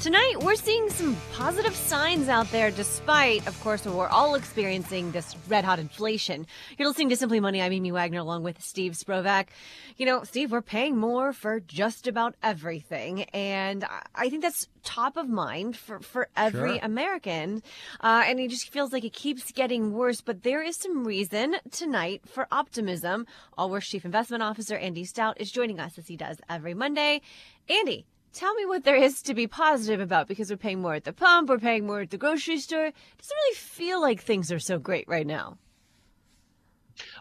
Tonight, we're seeing some positive signs out there, despite, of course, what we're all experiencing this red hot inflation. You're listening to Simply Money. I'm Amy Wagner along with Steve Sprovach. You know, Steve, we're paying more for just about everything. And I think that's top of mind for, for every Sure. American. Uh, and it just feels like it keeps getting worse. But there is some reason tonight for optimism. Allworth Chief Investment Officer Andy Stout is joining us as he does every Monday. Andy, tell me what there is to be positive about because we're paying more at the pump, we're paying more at the grocery store. It doesn't really feel like things are so great right now.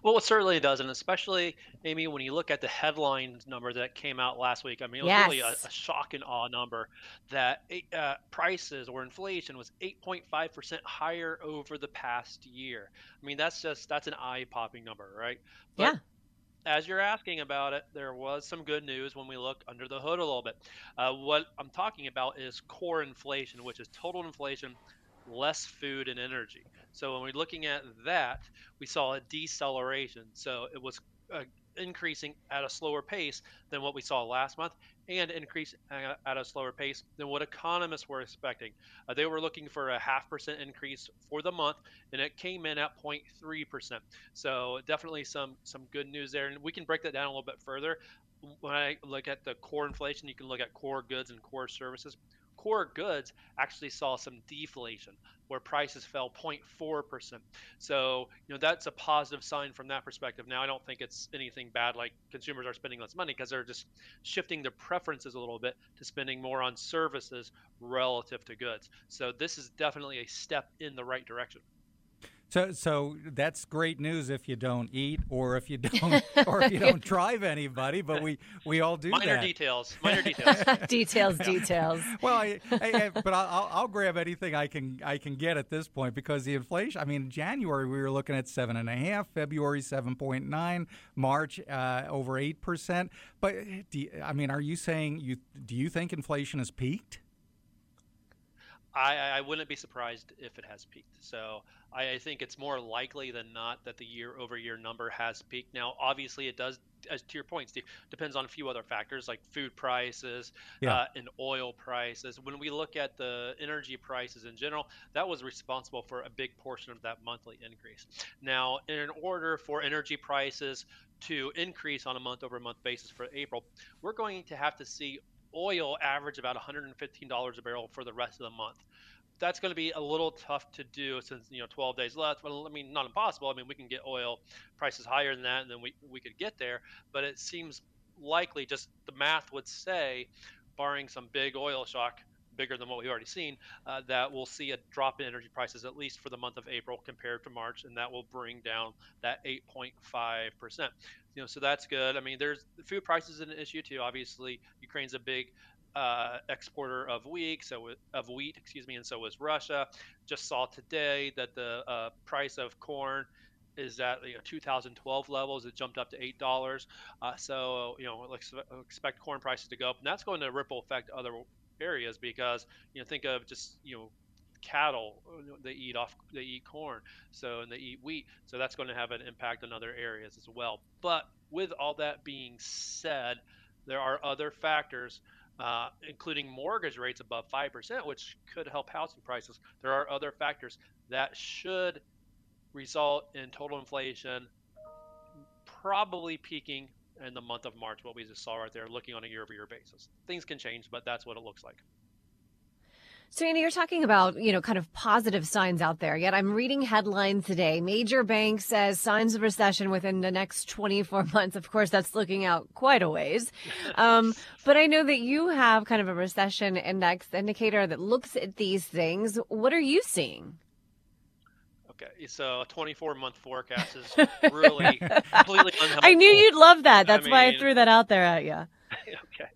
Well, it certainly does, and especially Amy, when you look at the headline number that came out last week, I mean, it was really a, Yes. a shock and awe number that eight- uh, prices or inflation was 8.5% higher over the past year. I mean, that's just that's an eye-popping number, right? Yeah. As you're asking about it, there was some good news when we look under the hood a little bit. Uh, what I'm talking about is core inflation, which is total inflation less food and energy. So when we're looking at that, we saw a deceleration. So it was uh, increasing at a slower pace than what we saw last month and increase at a slower pace than what economists were expecting. Uh, they were looking for a half percent increase for the month and it came in at 0.3%. So definitely some some good news there and we can break that down a little bit further. When I look at the core inflation, you can look at core goods and core services core goods actually saw some deflation where prices fell 0.4%. So, you know, that's a positive sign from that perspective. Now, I don't think it's anything bad like consumers are spending less money because they're just shifting their preferences a little bit to spending more on services relative to goods. So, this is definitely a step in the right direction. So, so that's great news if you don't eat or if you don't or if you don't drive anybody. But we we all do Minor that. details. Minor details. details, details. Well, I, I, I- but I'll, I'll- I'll grab anything I can I can get at this point because the inflation. I mean, in January we were looking at seven and a half, February seven point nine, March uh, over eight percent. But do you, I mean, are you saying you do you think inflation has peaked? I, I wouldn't be surprised if it has peaked. So I, I think it's more likely than not that the year over year number has peaked. Now, obviously, it does, as to your point, Steve, depends on a few other factors like food prices Yeah. uh, and oil prices. When we look at the energy prices in general, that was responsible for a big portion of that monthly increase. Now, in order for energy prices to increase on a month over month basis for April, we're going to have to see oil average about $115 a barrel for the rest of the month. That's going to be a little tough to do since you know 12 days left. Well, I mean, not impossible. I mean, we can get oil prices higher than that, and then we we could get there. But it seems likely, just the math would say, barring some big oil shock, bigger than what we've already seen, uh, that we'll see a drop in energy prices at least for the month of April compared to March, and that will bring down that 8.5 percent. You know, so that's good. I mean, there's food prices an issue too. Obviously, Ukraine's a big uh, exporter of wheat, so of wheat, excuse me, and so is Russia. Just saw today that the uh, price of corn is at you know, 2012 levels. It jumped up to eight dollars. Uh, so you know, let's expect corn prices to go up, and that's going to ripple effect other areas because you know, think of just you know cattle uh, they eat off they eat corn so and they eat wheat so that's going to have an impact on other areas as well. But with all that being said there are other factors uh, including mortgage rates above 5% which could help housing prices. There are other factors that should result in total inflation probably peaking in the month of march what we just saw right there looking on a year over year basis things can change but that's what it looks like So, Andy, you're talking about, you know, kind of positive signs out there. Yet I'm reading headlines today. Major bank says signs of recession within the next 24 months. Of course, that's looking out quite a ways. Um, but I know that you have kind of a recession index indicator that looks at these things. What are you seeing? Okay, so a 24 month forecast is really completely unhelpful. I knew you'd love that. I That's why I threw that out there at you. okay.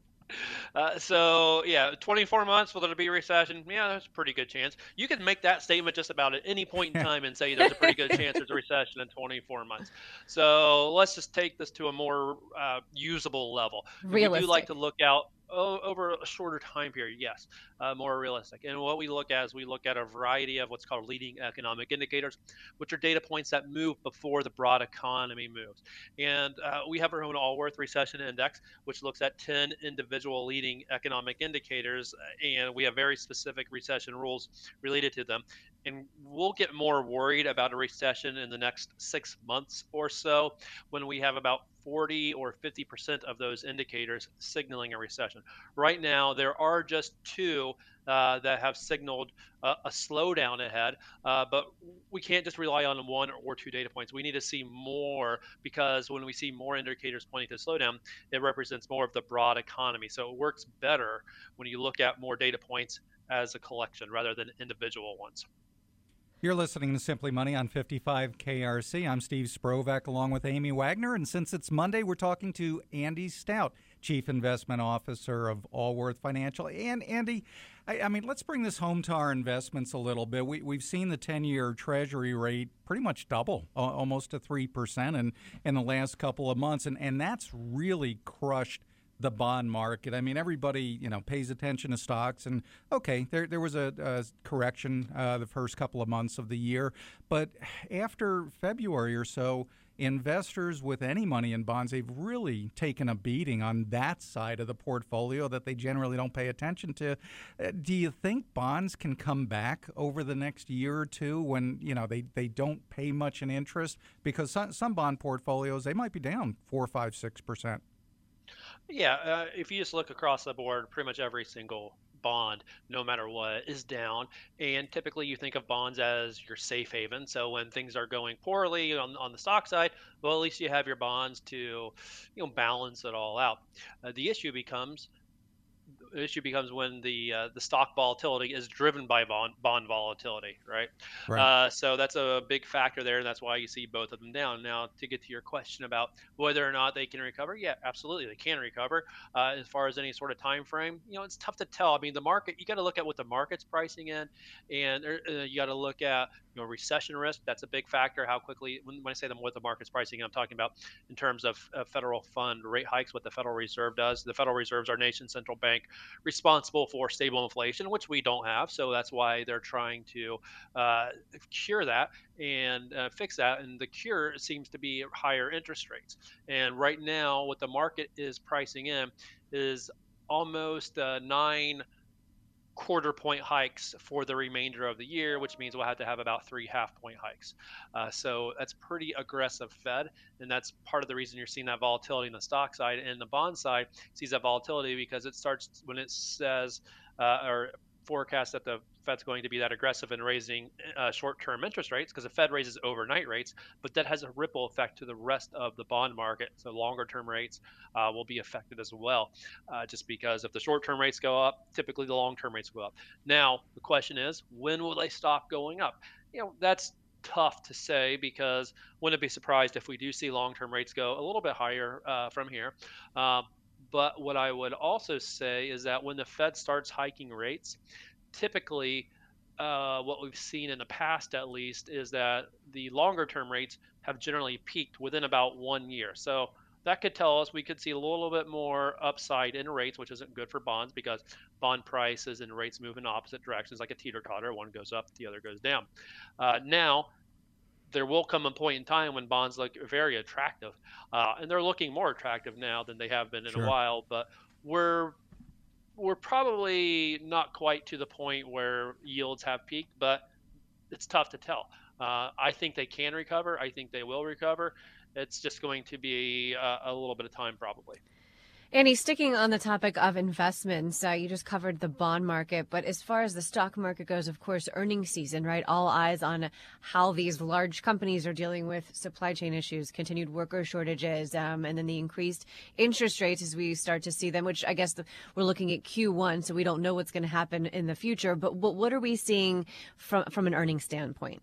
Uh, so yeah, 24 months will there be a recession? Yeah, there's a pretty good chance. You can make that statement just about at any point in time and say there's a pretty good chance there's a recession in 24 months. So let's just take this to a more uh, usable level. We do like to look out over a shorter time period, yes, uh, more realistic. And what we look at is we look at a variety of what's called leading economic indicators, which are data points that move before the broad economy moves. And uh, we have our own Allworth Recession Index, which looks at 10 individual leading economic indicators, and we have very specific recession rules related to them and we'll get more worried about a recession in the next six months or so when we have about 40 or 50% of those indicators signaling a recession. Right now, there are just two uh, that have signaled a slowdown ahead, uh, but we can't just rely on one or two data points. We need to see more because when we see more indicators pointing to slowdown, it represents more of the broad economy. So it works better when you look at more data points as a collection rather than individual ones. You're listening to Simply Money on 55 KRC. I'm Steve Sprovach along with Amy Wagner. And since it's Monday, we're talking to Andy Stout, Chief Investment Officer of Allworth Financial. And Andy, I, I mean, let's bring this home to our investments a little bit. We, we've seen the 10 year Treasury rate pretty much double, almost to 3% in, in the last couple of months. And, and that's really crushed the bond market. I mean, everybody you know pays attention to stocks, and okay, there there was a, a correction uh, the first couple of months of the year, but after February or so. Investors with any money in bonds, they've really taken a beating on that side of the portfolio that they generally don't pay attention to. Uh, do you think bonds can come back over the next year or two when you know they, they don't pay much in interest? Because some, some bond portfolios they might be down four, five, six percent. Yeah, uh, if you just look across the board, pretty much every single bond, no matter what, is down. And typically you think of bonds as your safe haven. So when things are going poorly on, on the stock side, well, at least you have your bonds to you know balance it all out. Uh, the issue becomes issue becomes when the uh, the stock volatility is driven by bond bond volatility, right? right. Uh, so that's a big factor there, and that's why you see both of them down. Now, to get to your question about whether or not they can recover, yeah, absolutely, they can recover. Uh, as far as any sort of time frame, you know, it's tough to tell. I mean, the market, you got to look at what the market's pricing in, and uh, you got to look at you know recession risk. That's a big factor. How quickly, when, when I say them, what the market's pricing, I'm talking about in terms of federal fund rate hikes, what the Federal Reserve does. The Federal Reserve is our nation's central bank responsible for stable inflation, which we don't have. So that's why they're trying to uh, cure that and uh, fix that. And the cure seems to be higher interest rates. And right now, what the market is pricing in is almost uh, nine quarter point hikes for the remainder of the year, which means we'll have to have about three half point hikes. Uh, so that's pretty aggressive Fed, and that's part of the reason you're seeing that volatility in the stock side and the bond side sees that volatility because it starts when it says uh, or forecast that the Fed's going to be that aggressive in raising uh, short-term interest rates because the Fed raises overnight rates, but that has a ripple effect to the rest of the bond market. So longer-term rates uh, will be affected as well, uh, just because if the short-term rates go up, typically the long-term rates go up. Now the question is, when will they stop going up? You know, that's tough to say because wouldn't be surprised if we do see long-term rates go a little bit higher uh, from here. Uh, but what I would also say is that when the Fed starts hiking rates, typically uh, what we've seen in the past at least is that the longer term rates have generally peaked within about one year. So that could tell us we could see a little bit more upside in rates, which isn't good for bonds because bond prices and rates move in opposite directions like a teeter totter. One goes up, the other goes down. Uh, now, there will come a point in time when bonds look very attractive, uh, and they're looking more attractive now than they have been in sure. a while. But we're we're probably not quite to the point where yields have peaked, but it's tough to tell. Uh, I think they can recover. I think they will recover. It's just going to be a, a little bit of time, probably. Andy, sticking on the topic of investments, uh, you just covered the bond market, but as far as the stock market goes, of course, earnings season, right? All eyes on how these large companies are dealing with supply chain issues, continued worker shortages, um, and then the increased interest rates as we start to see them, which I guess the, we're looking at Q1, so we don't know what's going to happen in the future. But what, what are we seeing from, from an earnings standpoint?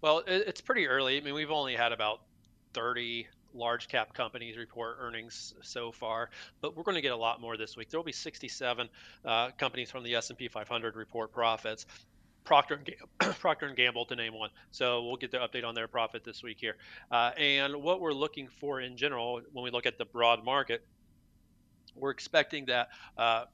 Well, it's pretty early. I mean, we've only had about 30 large cap companies report earnings so far, but we're going to get a lot more this week. There will be 67 uh, companies from the S&P 500 report profits. Procter and, Gamble, Procter and Gamble to name one. So we'll get the update on their profit this week here. Uh, and what we're looking for in general when we look at the broad market we're expecting that uh,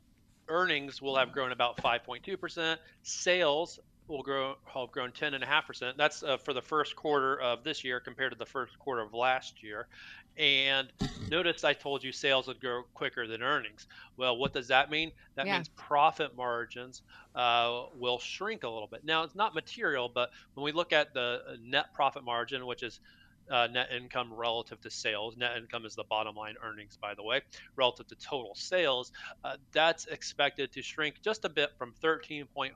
earnings will have grown about 5.2%. Sales will grow have grown 10.5%. That's uh, for the first quarter of this year compared to the first quarter of last year. And notice I told you sales would grow quicker than earnings. Well, what does that mean? That Yeah. means profit margins uh, will shrink a little bit. Now, it's not material, but when we look at the uh, net profit margin, which is uh, net income relative to sales. Net income is the bottom line earnings, by the way, relative to total sales. Uh, that's expected to shrink just a bit from 13.5%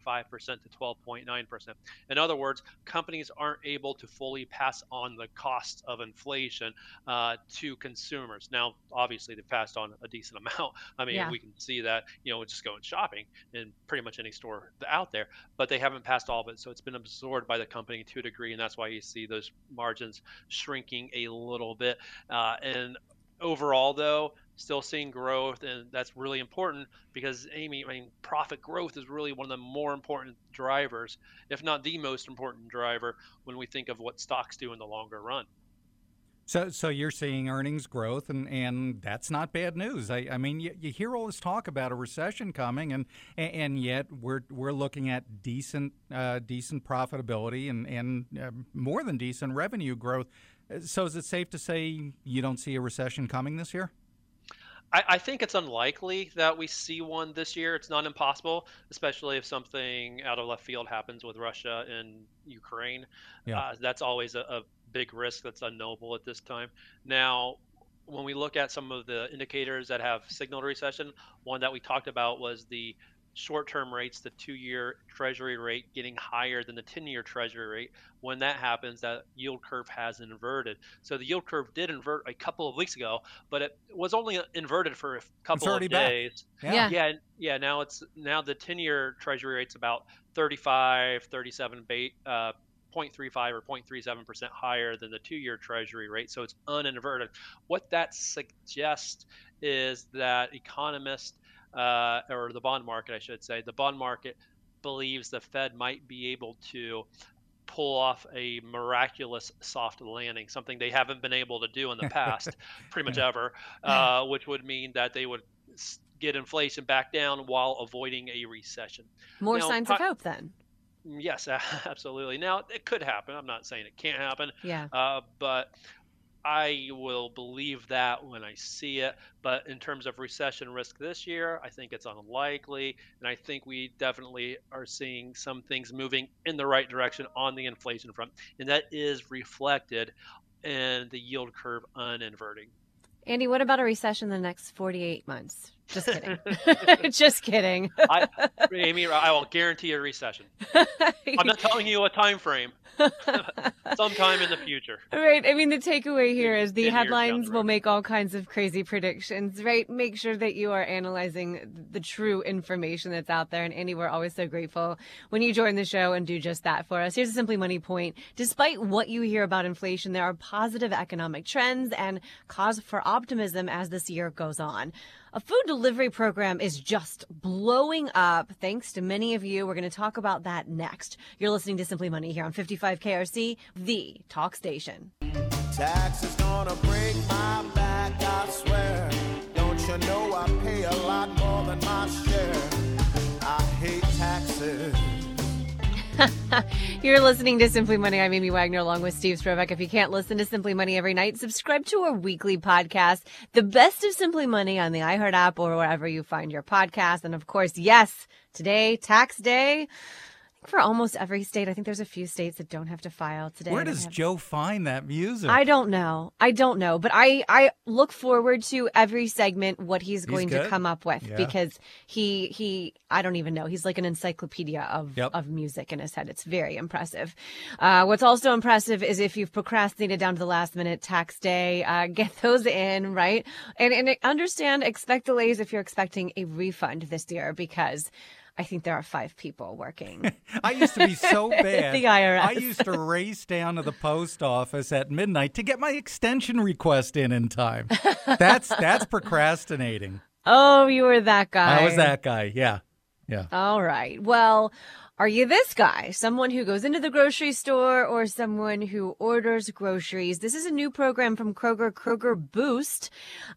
to 12.9%. In other words, companies aren't able to fully pass on the costs of inflation uh, to consumers. Now, obviously, they've passed on a decent amount. I mean, Yeah. we can see that, you know, just going shopping in pretty much any store out there, but they haven't passed all of it. So it's been absorbed by the company to a degree, and that's why you see those margins shrinking a little bit. Uh, and overall, though, still seeing growth, and that's really important because Amy, I mean, profit growth is really one of the more important drivers, if not the most important driver, when we think of what stocks do in the longer run. So, so you're seeing earnings growth, and, and that's not bad news. I, I mean, you, you hear all this talk about a recession coming, and and yet we're we're looking at decent uh, decent profitability and and uh, more than decent revenue growth. So, is it safe to say you don't see a recession coming this year? I, I think it's unlikely that we see one this year. It's not impossible, especially if something out of left field happens with Russia and Ukraine. Yeah. Uh, that's always a, a big risk that's unknowable at this time. Now, when we look at some of the indicators that have signaled recession, one that we talked about was the short-term rates, the two-year Treasury rate getting higher than the 10-year Treasury rate. When that happens, that yield curve has inverted. So the yield curve did invert a couple of weeks ago, but it was only inverted for a couple already of back. days. Yeah. Yeah, and- yeah. Now it's now the 10-year Treasury rate's about 35, 37 bait. Uh, 0.35 or 0.37 percent higher than the two-year Treasury rate, so it's uninverted. What that suggests is that economists, uh, or the bond market, I should say, the bond market believes the Fed might be able to pull off a miraculous soft landing, something they haven't been able to do in the past, pretty much ever, uh, which would mean that they would get inflation back down while avoiding a recession. More Now, signs of hope then. Yes, absolutely. Now, it could happen. I'm not saying it can't happen, Yeah. uh, but I will believe that when I see it. But in terms of recession risk this year, I think it's unlikely. And I think we definitely are seeing some things moving in the right direction on the inflation front. And that is reflected in the yield curve uninverting. Andy, what about a recession in the next 48 months? Just kidding. Just kidding. I, Amy, I will guarantee a recession. I'm not telling you a time frame. Sometime in the future. Right. I mean, the takeaway here is the 10 years down headlines the will make all kinds of crazy predictions, right? Make sure that you are analyzing the true information that's out there. And Andy, we're always so grateful when you join the show and do just that for us. Here's a Simply Money point. Despite what you hear about inflation, there are positive economic trends and cause for optimism as this year goes on. A food delivery program is just blowing up thanks to many of you. We're going to talk about that next. You're listening to Simply Money here on 55 KRC, the talk station. Tax is gonna break my back, I swear. Don't you know I pay a lot more than my share? I hate taxes. You're listening to Simply Money. I'm Amy Wagner along with Steve Sprovach. If you can't listen to Simply Money every night, subscribe to our weekly podcast, The Best of Simply Money on the iHeart app or wherever you find your podcast. And of course, yes, today, tax day. For almost every state, I think there's a few states that don't have to file today. Where does have- Joe find that music? I don't know. I don't know, but I I look forward to every segment what he's going to come up with Yeah. because he he I don't even know. He's like an encyclopedia of Yep. of music in his head. It's very impressive. Uh, what's also impressive is if you've procrastinated down to the last minute tax day, uh, get those in right and and understand expect delays if you're expecting a refund this year because. I think there are five people working. I used to be so bad. The IRS. I used to race down to the post office at midnight to get my extension request in in time. That's that's procrastinating. oh, you were that guy. I was that guy. Yeah, yeah. All right. Well, Are you this guy? Someone who goes into the grocery store or someone who orders groceries? This is a new program from Kroger, Kroger Boost.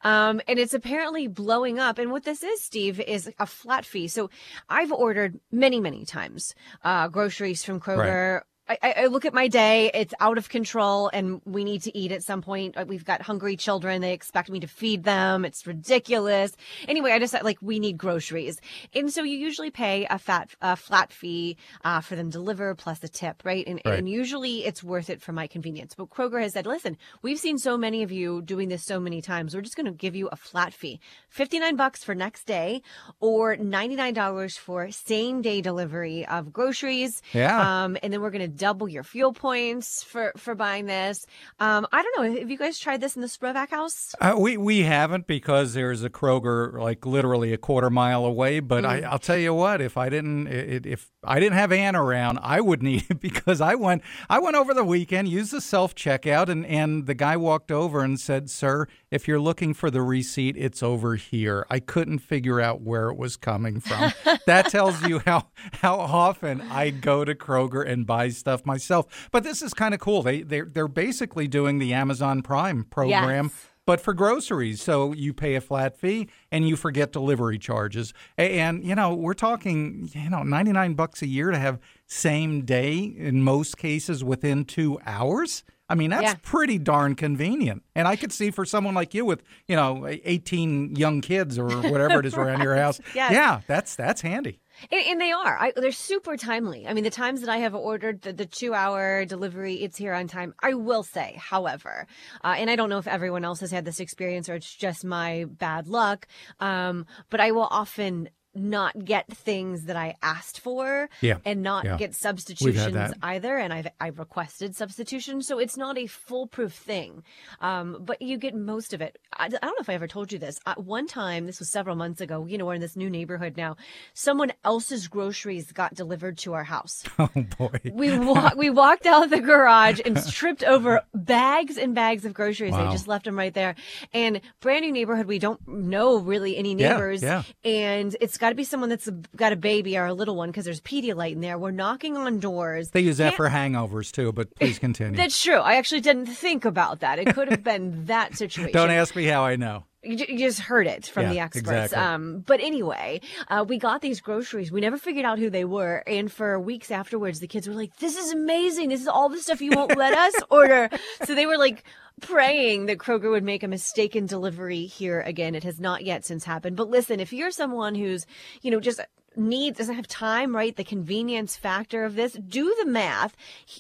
Um, and it's apparently blowing up. And what this is, Steve, is a flat fee. So I've ordered many, many times, uh, groceries from Kroger. I, I look at my day, it's out of control, and we need to eat at some point. Uh, we've got hungry children. They expect me to feed them. It's ridiculous. Anyway, I just like we need groceries. And so you usually pay a fat, a flat fee uh, for them to deliver plus a tip, right? And, Right. and usually it's worth it for my convenience. But Kroger has said, listen, we've seen so many of you doing this so many times. We're just going to give you a flat fee 59 bucks for next day or $99 for same day delivery of groceries. Yeah. Um, and then we're going to double your fuel points for, for buying this. Um, I don't know. Have you guys tried this in the Sprovach house? Uh, we we haven't because there's a Kroger like literally a quarter mile away. But I, I'll tell you what, if I didn't it, if I didn't have Ann around, I would need it because I went I went over the weekend, used the self checkout, and and the guy walked over and said, "Sir, if you're looking for the receipt, it's over here." I couldn't figure out where it was coming from. that tells you how how often I go to Kroger and buy stuff myself. But this is kind of cool. They they they're basically doing the Amazon Prime program Yes. But for groceries. So you pay a flat fee and you forget delivery charges. And you know, we're talking, you know, 99 bucks a year to have same day in most cases within 2 hours. I mean, that's Yeah. pretty darn convenient. And I could see for someone like you with, you know, 18 young kids or whatever it is around your house. Yes. Yeah, that's that's handy. And, they are. I, they're super timely. I mean, the times that I have ordered the, the two hour delivery, it's here on time. I will say, however, uh, and I don't know if everyone else has had this experience or it's just my bad luck, um, but I will often not get things that I asked for Yeah. and not Yeah. get substitutions either. And I've, I've requested substitutions. So it's not a foolproof thing. Um, but you get most of it. I, I don't know if I ever told you this. Uh, one time, this was several months ago, you know, we're in this new neighborhood now. Someone else's groceries got delivered to our house. Oh boy. We wa- we walked out of the garage and tripped over bags and bags of groceries. Wow. They just left them right there. And brand new neighborhood, we don't know really any neighbors. yeah. And it's got to be someone that's got a baby or a little one because there's Pedialyte in there. We're knocking on doors. They use that Can't- for hangovers too, but please continue. That's true. I actually didn't think about that. It could have been that situation. Don't ask me how I know. You, you just heard it from Yeah, the experts. exactly. Um, but anyway, uh, we got these groceries. We never figured out who they were. And for weeks afterwards, the kids were like, this is amazing. This is all the stuff you won't let us order. So they were like praying that Kroger would make a mistaken delivery here again. It has not yet since happened. But listen, if you're someone who's, you know, just needs doesn't have time right the convenience factor of this do the math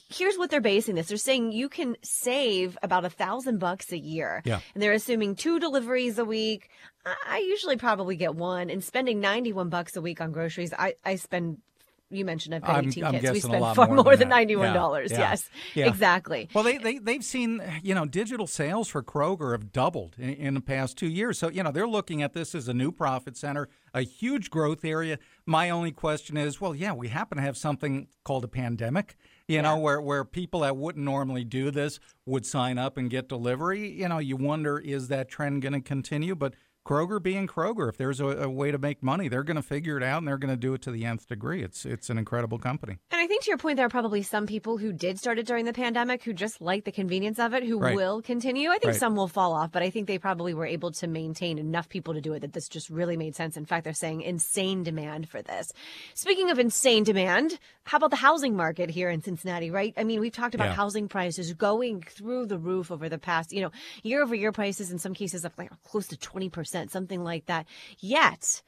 here's what they're basing this they're saying you can save about a thousand bucks a year Yeah. and they're assuming two deliveries a week. I- usually probably get one, and spending ninety-one bucks a week on groceries. I I spend. You mentioned I've got I'm- 18 I'm kids. We guessing a spend far more more, than than, that. ninety-one Yeah, dollars. yeah, Yes, yeah. exactly. Well, they, they, they've seen, you know, digital sales for Kroger have doubled in, in the past two years. So, you know, they're looking at this as a new profit center, a huge growth area. My only question is, well, yeah, we happen to have something called a pandemic, you know, where, where people that wouldn't normally do this would sign up and get delivery. You know, you wonder, is that trend going to continue? But Kroger being Kroger, if there's a, a way to make money, they're going to figure it out and they're going to do it to the nth degree. It's it's an incredible company. And I think to your point, there are probably some people who did start it during the pandemic who just like the convenience of it, who Right. will continue. I think Right. some will fall off, but I think they probably were able to maintain enough people to do it that this just really made sense. In fact, they're saying insane demand for this. Speaking of insane demand, how about the housing market here in Cincinnati, right? I mean, we've talked about Yeah. housing prices going through the roof over the past, you know, year over year prices in some cases up like close to 20%, something like that. Yet,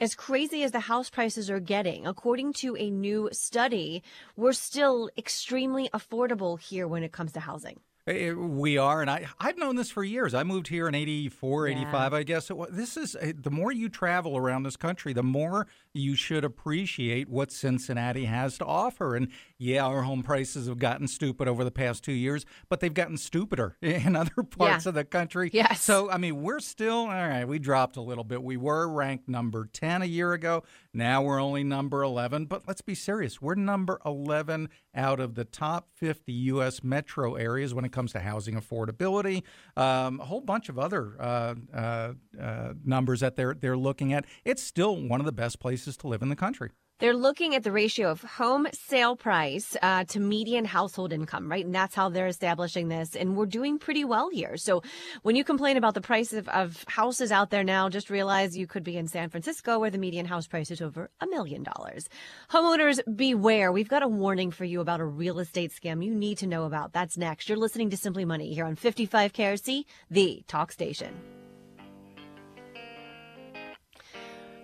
as crazy as the house prices are getting, according to a new study, we're still extremely affordable here when it comes to housing. We are, and I, I've known this for years. I moved here in 84, Yeah. 85, I guess. This is eh, the more you travel around this country, the more you should appreciate what Cincinnati has to offer. And yeah, our home prices have gotten stupid over the past two years, but they've gotten stupider in other parts Yeah. of the country. Yes. So, I mean, we're still, all right, we dropped a little bit. We were ranked number 10 a year ago. Now we're only number 11. But let's be serious. We're number 11 out of the top 50 U.S. metro areas when it comes to housing affordability. Um, a whole bunch of other uh, uh, uh, numbers that they're, they're looking at. It's still one of the best places to live in the country. They're looking at the ratio of home sale price uh, to median household income, right? And that's how they're establishing this. And we're doing pretty well here. So when you complain about the price of, of houses out there now, just realize you could be in San Francisco where the median house price is over a million dollars. Homeowners, beware. We've got a warning for you about a real estate scam you need to know about. That's next. You're listening to Simply Money here on 55 KRC, the talk station.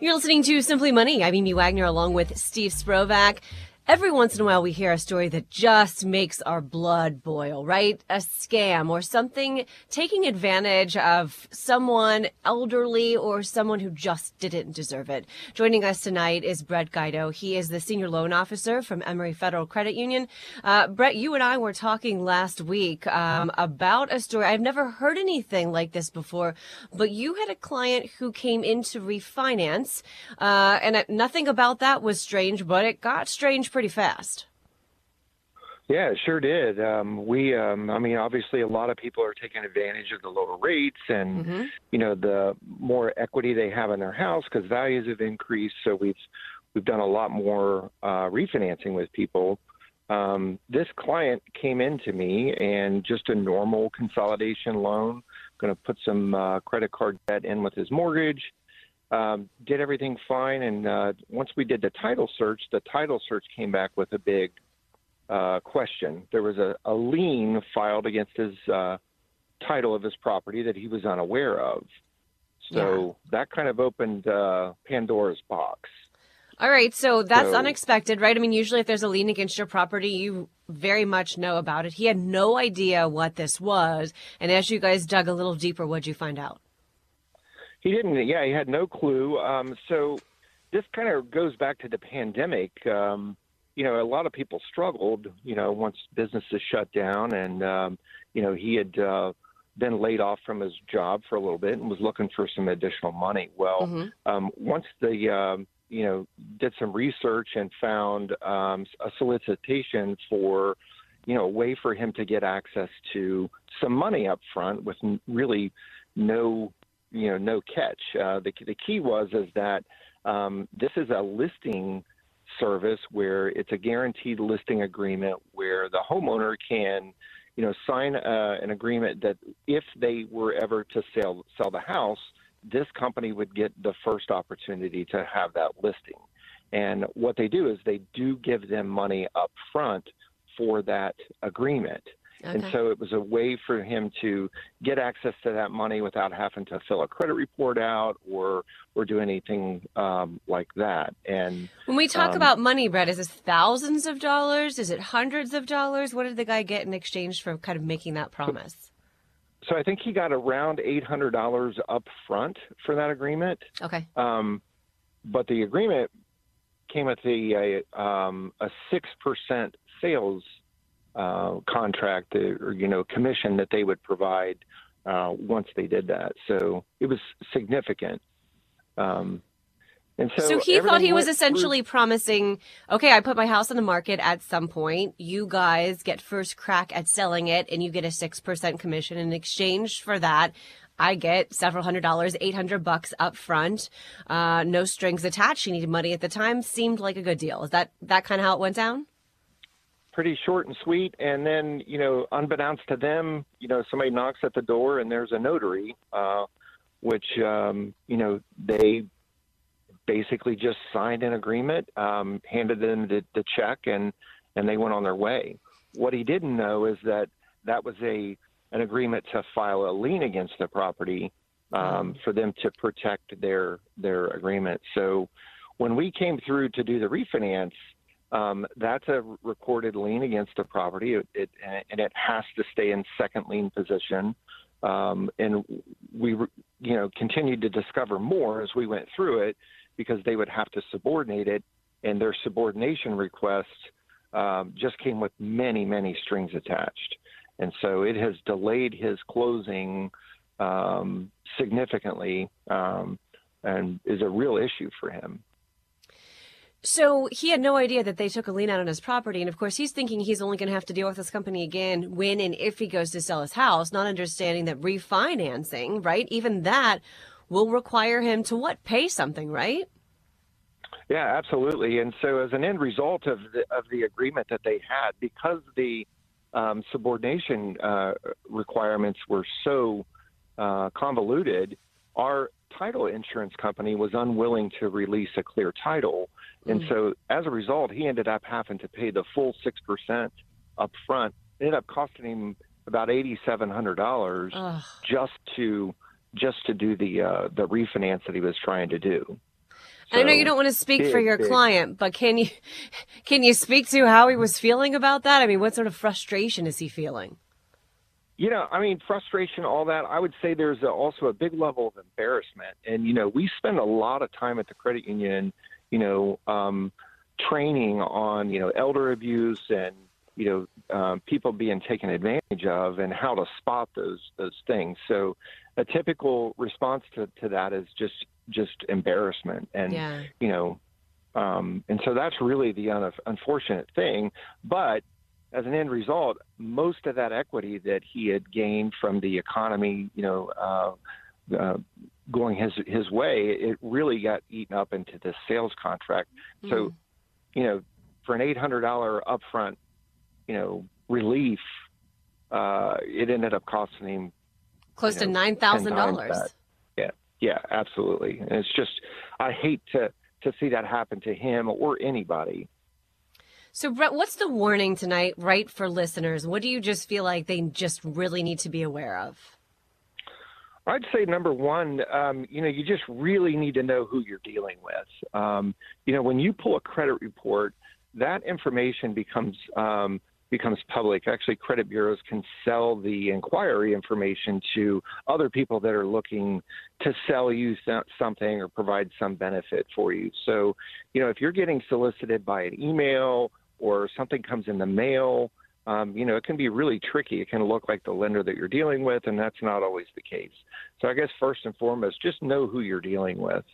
You're listening to Simply Money. I'm Amy Wagner along with Steve Sprovach. Every once in a while, we hear a story that just makes our blood boil, right? A scam or something taking advantage of someone elderly or someone who just didn't deserve it. Joining us tonight is Brett Guido. He is the senior loan officer from Emery Federal Credit Union. Uh, Brett, you and I were talking last week um, about a story. I've never heard anything like this before, but you had a client who came in to refinance, uh, and nothing about that was strange, but it got strange pretty fast. Yeah, it sure did. Um, we, um, I mean, obviously, a lot of people are taking advantage of the lower rates and, Mm-hmm. you know, the more equity they have in their house because values have increased. So we've we've done a lot more uh, refinancing with people. Um, this client came in to me and just a normal consolidation loan, going to put some uh, credit card debt in with his mortgage. Um, did everything fine, and uh, once we did the title search, the title search came back with a big uh, question. There was a, a lien filed against his uh, title of his property that he was unaware of. So that kind of opened uh, Pandora's box. All right, so that's So- unexpected, right? I mean, usually if there's a lien against your property, you very much know about it. He had no idea what this was, and as you guys dug a little deeper, what'd you find out? He didn't. Yeah, he had no clue. Um, so this kind of goes back to the pandemic. Um, you know, a lot of people struggled. You know, once businesses shut down, and um, you know, he had uh, been laid off from his job for a little bit and was looking for some additional money. Well, Mhm. um, once the um, you know did some research and found um, a solicitation for you know a way for him to get access to some money up front with really no you know no catch. Uh, the the key was is that um, this is a listing service where it's a guaranteed listing agreement where the homeowner can you know sign uh, an agreement that if they were ever to sell sell the house this company would get the first opportunity to have that listing and what they do is they do give them money up front for that agreement and so it was a way for him to get access to that money without having to fill a credit report out or or do anything um, like that. And When we talk um, about money, Brett, is this thousands of dollars? Is it hundreds of dollars? What did the guy get in exchange for kind of making that promise? so I think he got around eight hundred dollars up front for that agreement. Okay. Um, but the agreement came with a a, um, a six percent sales uh, contract or you know commission that they would provide uh, once they did that. So it was significant. Um, and so, So, he thought he was went through- essentially promising, okay, I put my house on the market at some point. You guys get first crack at selling it and you get a 6% commission in exchange for that. I get several hundred dollars, 800 bucks up front. Uh, no strings attached. She needed money at the time. Seemed like a good deal. Is that, that kind of how it went down? Pretty short and sweet. And then, you know, unbeknownst to them, you know, somebody knocks at the door and there's a notary, uh, which, um, you know, they basically just signed an agreement, um, handed them the, the check, and and they went on their way. What he didn't know is that that was a an agreement to file a lien against the property um, for them to protect their their agreement. So when we came through to do the refinance, um, that's a recorded lien against the property, it, it, and it has to stay in second lien position. Um, and we, you know, continued to discover more as we went through it because they would have to subordinate it, and their subordination request um, just came with many, many strings attached. And so it has delayed his closing um, significantly um, and is a real issue for him. So he had no idea that they took a lien out on his property. And of course, he's thinking he's only going to have to deal with this company again when and if he goes to sell his house, not understanding that refinancing, right? Even that will require him to what? Pay something, right? Yeah, absolutely. And so, as an end result of the, of the agreement that they had, because the um, subordination uh, requirements were so uh, convoluted, our title insurance company was unwilling to release a clear title. And so, as a result, he ended up having to pay the full 6% up front. It ended up costing him about $8,700 Ugh. just to just to do the uh, the refinance that he was trying to do. And I know you don't want to speak for your big. client, but can you can you speak to how he was feeling about that? I mean, what sort of frustration is he feeling? You know, I mean, frustration, all that. I would say there's a, also a big level of embarrassment, and you know, we spend a lot of time at the credit union, you know, um, training on you know elder abuse and you know um, people being taken advantage of and how to spot those those things. So, a typical response to, to that is just just embarrassment and Yeah. you know, um, and so that's really the un- unfortunate thing. But as an end result, most of that equity that he had gained from the economy, you know, uh, uh, going his his way, it really got eaten up into the sales contract. So, you know, for an eight hundred dollar upfront, you know, relief, uh, it ended up costing him Close you to know, nine thousand dollars. Yeah, yeah, absolutely. And it's just, I hate to to see that happen to him or anybody. So, Brett, what's the warning tonight, right, for listeners? What do you just feel like they just really need to be aware of? I'd say number one, um, you know, you just really need to know who you're dealing with. Um, you know, when you pull a credit report, that information becomes um, becomes public. Actually, credit bureaus can sell the inquiry information to other people that are looking to sell you something or provide some benefit for you. So, you know, if you're getting solicited by an email or something comes in the mail, um, you know, it can be really tricky. It can look like the lender that you're dealing with, and that's not always the case. So I guess first and foremost, just know who you're dealing with,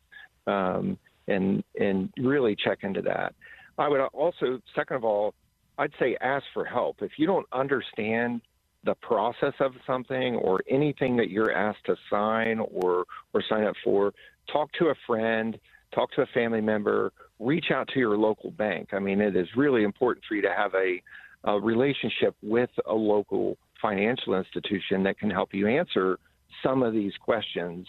um, and and really check into that. I would also, second of all, I'd say ask for help. If you don't understand the process of something or anything that you're asked to sign or or sign up for, talk to a friend, talk to a family member, reach out to your local bank. I mean, it is really important for you to have a, a relationship with a local financial institution that can help you answer some of these questions.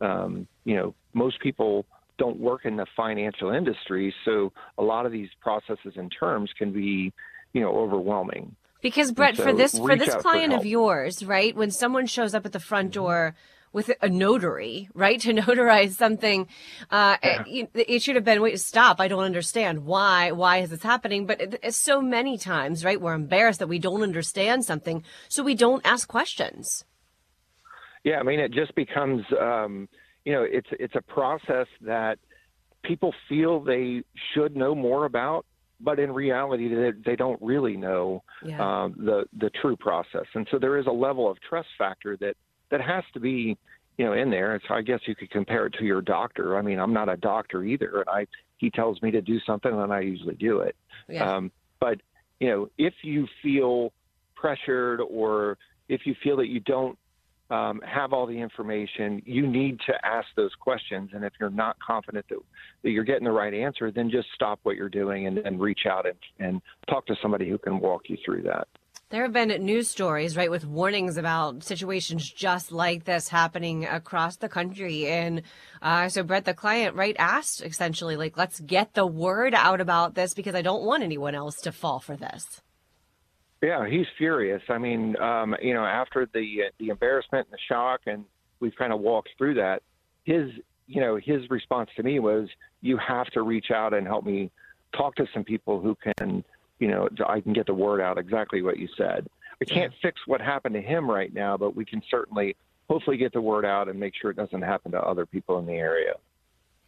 Um, you know, most people don't work in the financial industry, so a lot of these processes and terms can be, you know, overwhelming. Because Brett, for this for this out for client of yours, right? When someone shows up at the front door with a notary, right, to notarize something, uh, Yeah. it, it should have been, wait, stop! I don't understand why. Why is this happening? But it, so many times, right? We're embarrassed that we don't understand something, so we don't ask questions. Yeah, I mean, it just becomes, um, you know, it's it's a process that people feel they should know more about, but in reality, they, they don't really know Yeah. um, the the true process, and so there is a level of trust factor that that has to be, you know, in there. So I guess you could compare it to your doctor. I mean, I'm not a doctor either, and I he tells me to do something, and I usually do it. yeah. Um, but you know, if you feel pressured or if you feel that you don't um, have all the information, you need to ask those questions. And if you're not confident that, that you're getting the right answer, then just stop what you're doing and, and reach out and, and talk to somebody who can walk you through that. There have been news stories, right, with warnings about situations just like this happening across the country. And uh, so, Brett, the client, right, asked essentially, like, let's get the word out about this because I don't want anyone else to fall for this. Yeah, he's furious. I mean, um, you know, after the the embarrassment and the shock, and we've kind of walked through that. His, you know, his response to me was, "You have to reach out and help me talk to some people who can, you know, I can get the word out exactly what you said. We can't fix what happened to him right now, but we can certainly, hopefully, get the word out and make sure it doesn't happen to other people in the area."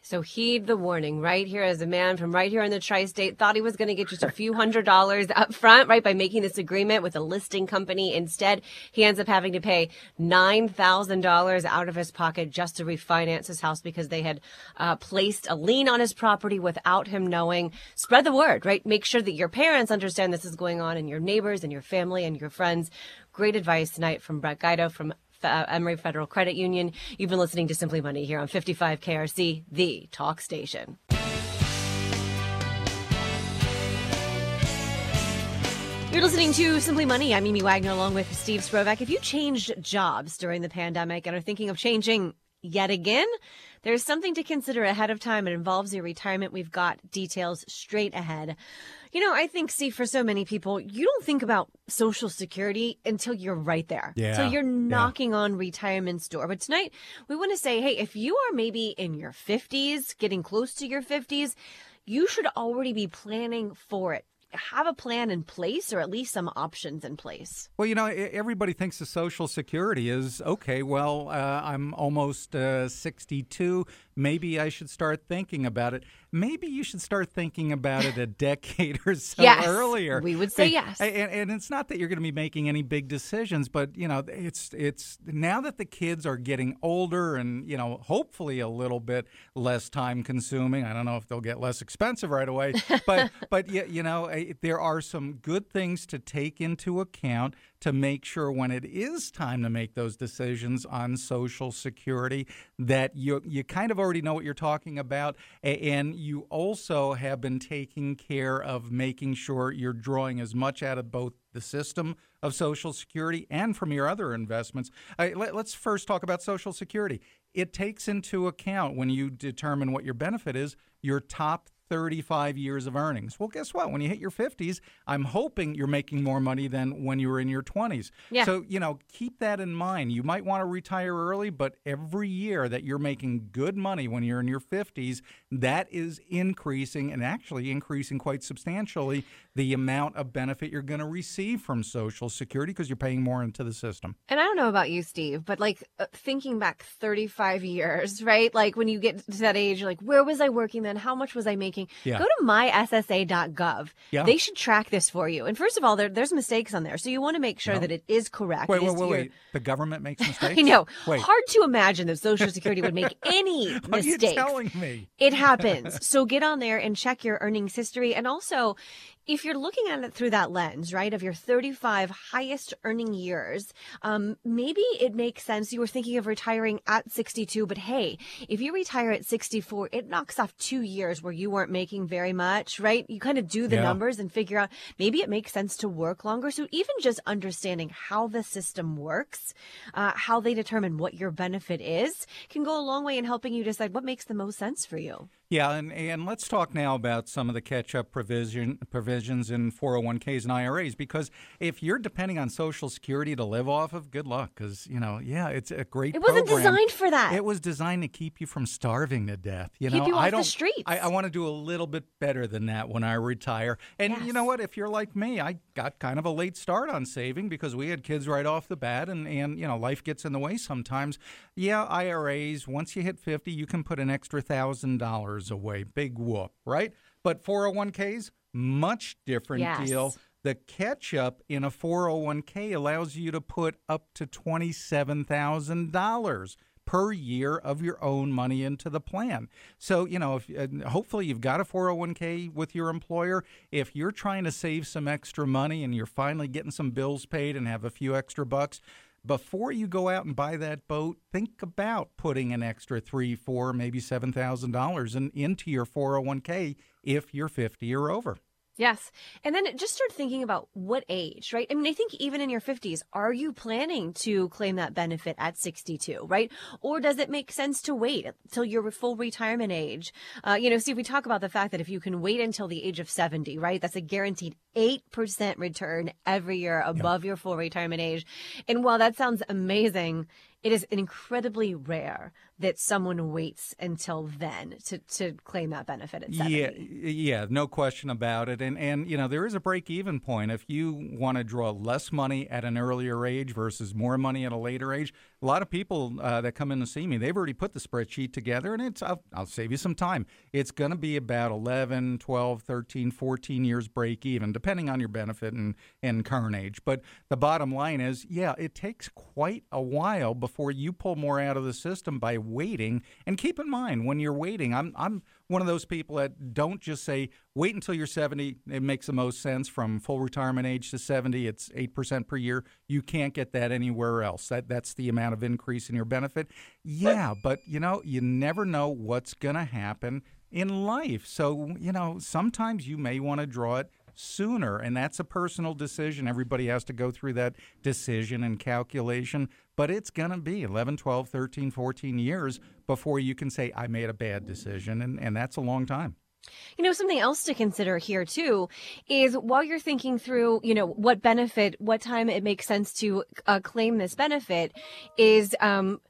So heed the warning right here as a man from right here in the tri-state thought he was going to get just a few hundred dollars up front, right, by making this agreement with a listing company. Instead, he ends up having to pay $9,000 out of his pocket just to refinance his house because they had uh, placed a lien on his property without him knowing. Spread the word, right? Make sure that your parents understand this is going on and your neighbors and your family and your friends. Great advice tonight from Brett Guido from uh, Emery Federal Credit Union. You've been listening to Simply Money here on 55 KRC, the talk station. You're listening to Simply Money. I'm Amy Wagner along with Steve Sprovach. If you changed jobs during the pandemic and are thinking of changing yet again, there's something to consider ahead of time. It involves your retirement. We've got details straight ahead. You know, I think, see, for so many people, you don't think about Social Security until you're right there. Yeah, So you're yeah. knocking on retirement's door. But tonight, we want to say, hey, if you are maybe in your 50s, getting close to your 50s, you should already be planning for it. Have a plan in place or at least some options in place. Well, you know, everybody thinks the Social Security is okay. Well, uh, I'm almost uh, 62. Maybe I should start thinking about it. Maybe you should start thinking about it a decade or so Yes, earlier. we would say yes. And, and it's not that you're going to be making any big decisions, but you know, it's it's now that the kids are getting older and you know, hopefully a little bit less time consuming. I don't know if they'll get less expensive right away, but but y- you know, eh, there are some good things to take into account to make sure when it is time to make those decisions on Social Security that you you kind of already know what you're talking about, and you also have been taking care of making sure you're drawing as much out of both the system of Social Security and from your other investments. Uh, let, let's first talk about Social Security. It takes into account when you determine what your benefit is your top 35 years of earnings. Well, guess what? When you hit your 50s, I'm hoping you're making more money than when you were in your 20s. Yeah. So, you know, keep that in mind. You might want to retire early, but every year that you're making good money when you're in your 50s, that is increasing and actually increasing quite substantially the amount of benefit you're going to receive from Social Security because you're paying more into the system. And I don't know about you, Steve, but like uh, thinking back 35 years, right? Like when you get to that age, you're like, where was I working then? How much was I making? Yeah. Go to myssa.gov. Yeah. They should track this for you. And first of all, there, there's mistakes on there. So you want to make sure Yeah. that it is correct. Wait, wait, wait, your- wait. The government makes mistakes? I know. Wait. Hard to imagine that Social Security would make any What are you mistakes. telling me? It happens. so get on there and check your earnings history. And also, if you're looking at it through that lens, right, of your 35 highest earning years, um, maybe it makes sense. You were thinking of retiring at 62, but hey, if you retire at 64, it knocks off two years where you weren't making very much, right? You kind of do the Yeah. numbers and figure out maybe it makes sense to work longer. So even just understanding how the system works, uh, how they determine what your benefit is, can go a long way in helping you decide what makes the most sense for you. Yeah, and, and let's talk now about some of the catch-up provision provisions in 401ks and IRAs because if you're depending on Social Security to live off of, good luck because you know, yeah, it's a great. It wasn't program. designed for that. It was designed to keep you from starving to death. You Keep know, you off I don't. streets. I, I want to do a little bit better than that when I retire. And you know what? If you're like me, I got kind of a late start on saving because we had kids right off the bat, and and you know, life gets in the way sometimes. Yeah, IRAs. Once you hit 50, you can put an extra thousand dollars away. Big whoop, right? But 401ks, much different Yes. deal. The catch up in a 401k allows you to put up to $27,000 per year of your own money into the plan. So, you know, if uh, hopefully you've got a 401k with your employer, if you're trying to save some extra money and you're finally getting some bills paid and have a few extra bucks, before you go out and buy that boat, think about putting an extra three, four, maybe seven thousand dollars in, into your 401k if you're 50 or over. Yes. And then just start thinking about what age, right? I mean, I think even in your 50s, are you planning to claim that benefit at 62, right? Or does it make sense to wait till your full retirement age? Uh, you know, see, we talk about the fact that if you can wait until the age of 70, right? That's a guaranteed 8% return every year above your full retirement age. And while that sounds amazing, it is incredibly rare that someone waits until then to, to claim that benefit at 70. Yeah, yeah, no question about it. And and you know there is a break even point if you want to draw less money at an earlier age versus more money at a later age. A lot of people uh, that come in to see me, they've already put the spreadsheet together, and it's I'll, I'll save you some time. It's going to be about 11, 12, 13, 14 years break even, depending on your benefit and and current age. But the bottom line is, yeah, it takes quite a while before you pull more out of the system by waiting. And keep in mind when you're waiting, I'm I'm one of those people that don't just say wait until you're 70. It makes the most sense from full retirement age to 70. It's eight percent per year. You can't get that anywhere else. That that's the amount of increase in your benefit. Yeah, but you know you never know what's going to happen in life. So you know sometimes you may want to draw it sooner. And that's a personal decision. Everybody has to go through that decision and calculation. But it's going to be 11, 12, 13, 14 years before you can say, I made a bad decision. And, and that's a long time. You know, something else to consider here too is while you're thinking through, you know, what benefit, what time it makes sense to uh, claim this benefit, is um,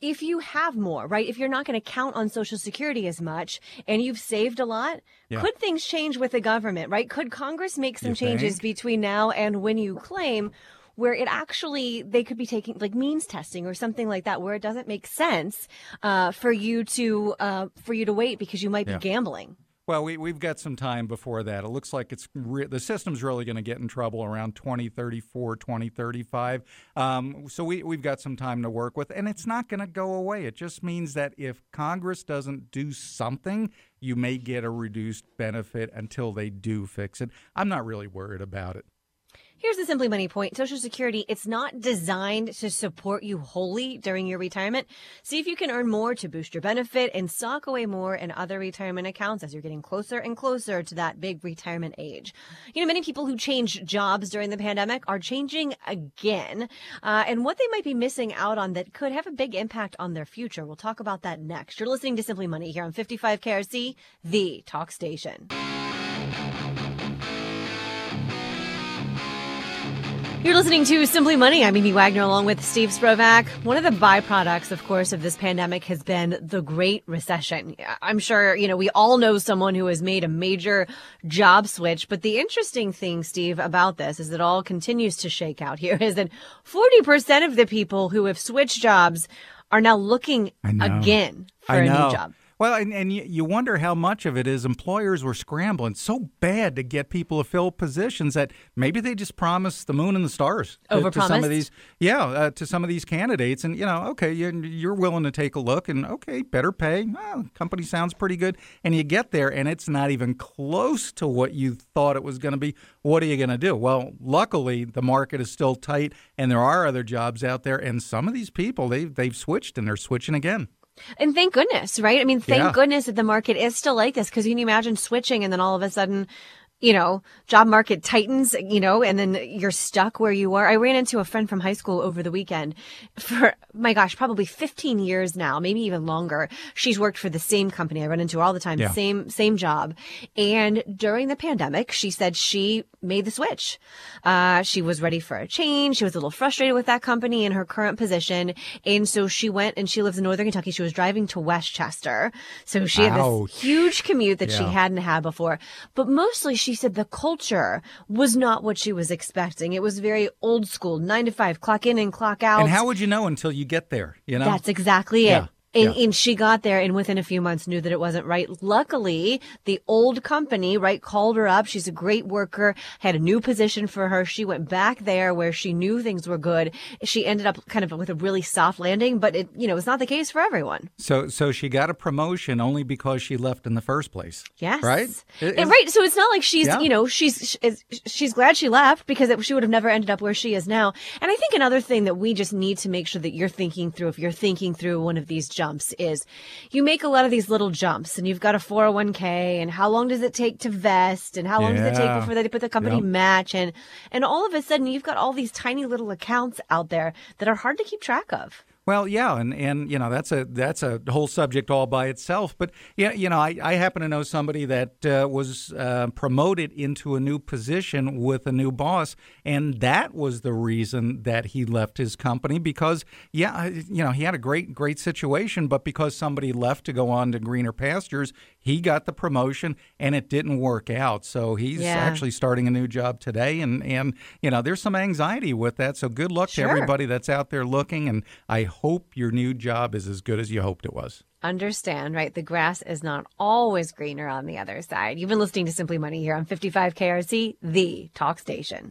if you have more, right? If you're not going to count on Social Security as much and you've saved a lot, Yeah. could things change with the government, right? Could Congress make some You changes think? between now and when you claim? Where it actually, they could be taking like means testing or something like that, where it doesn't make sense uh, for you to uh, for you to wait because you might be gambling. Well, we, we've got some time before that. It looks like it's re- the system's really going to get in trouble around 2034, 2035. Um, so we, we've got some time to work with, and it's not going to go away. It just means that if Congress doesn't do something, you may get a reduced benefit until they do fix it. I'm not really worried about it. Here's the Simply Money point. Social Security, it's not designed to support you wholly during your retirement. See if you can earn more to boost your benefit and sock away more in other retirement accounts as you're getting closer and closer to that big retirement age. You know, many people who changed jobs during the pandemic are changing again, uh, and what they might be missing out on that could have a big impact on their future. We'll talk about that next. You're listening to Simply Money here on 55 KRC, the talk station. You're listening to Simply Money. I'm Amy Wagner along with Steve Sprovach. One of the byproducts, of course, of this pandemic has been the Great Recession. I'm sure, you know, we all know someone who has made a major job switch. But the interesting thing, Steve, about this is it all continues to shake out here is that 40% of the people who have switched jobs are now looking again for a new job. Well, and, and you, wonder how much of it is employers were scrambling so bad to get people to fill positions that maybe they just promised the moon and the stars to, to some of these, yeah, uh, to some of these candidates, and you know, okay, you, you're willing to take a look, and okay, better pay, well, company sounds pretty good, and you get there, and it's not even close to what you thought it was going to be. What are you going to do? Well, luckily, the market is still tight, and there are other jobs out there, and some of these people they they've switched, and they're switching again. And thank goodness, right? I mean, thank Yeah. goodness that the market is still like this because can you imagine switching and then all of a sudden, you know, job market tightens, you know, and then you're stuck where you are. I ran into a friend from high school over the weekend for, my gosh, probably 15 years now, maybe even longer. She's worked for the same company I run into all the time, Yeah. same, same job. And during the pandemic, she said she made the switch. Uh, she was ready for a change. She was a little frustrated with that company in her current position. And so she went and she lives in Northern Kentucky. She was driving to Westchester. So she had Ouch. this huge commute that she hadn't had before. But mostly she said the culture was not what she was expecting. It was very old school, nine to five, clock in and clock out. And how would you know until you get there? You know, That's exactly Yeah, it. And, yeah. and she got there and within a few months knew that it wasn't right. Luckily, the old company, right, called her up. She's a great worker, had a new position for her. She went back there where she knew things were good. She ended up kind of with a really soft landing, but it, you know, it's not the case for everyone. So, so she got a promotion only because she left in the first place. Yes. Right? It- And right. So it's not like she's, Yeah. you know, she's she's- glad she left because it, she would have never ended up where she is now. And I think another thing that we just need to make sure that you're thinking through, if you're thinking through one of these jumps, is you make a lot of these little jumps, and you've got a 401k, and how long does it take to vest, and how long does it take Yeah. before they put the company Yep. match, and and all of a sudden you've got all these tiny little accounts out there that are hard to keep track of. Well, yeah, and, and you know that's a that's a whole subject all by itself. But yeah, you know, I, I happen to know somebody that uh, was uh, promoted into a new position with a new boss, and that was the reason that he left his company because yeah, you know, he had a great great situation, but because somebody left to go on to greener pastures, he got the promotion, and it didn't work out. So he's Yeah. actually starting a new job today, and and you know, there's some anxiety with that. So good luck Sure. to everybody that's out there looking, and I hope your new job is as good as you hoped it was. understand, right? The grass is not always greener on the other side. You've been listening to Simply Money here on 55 KRC, the talk station.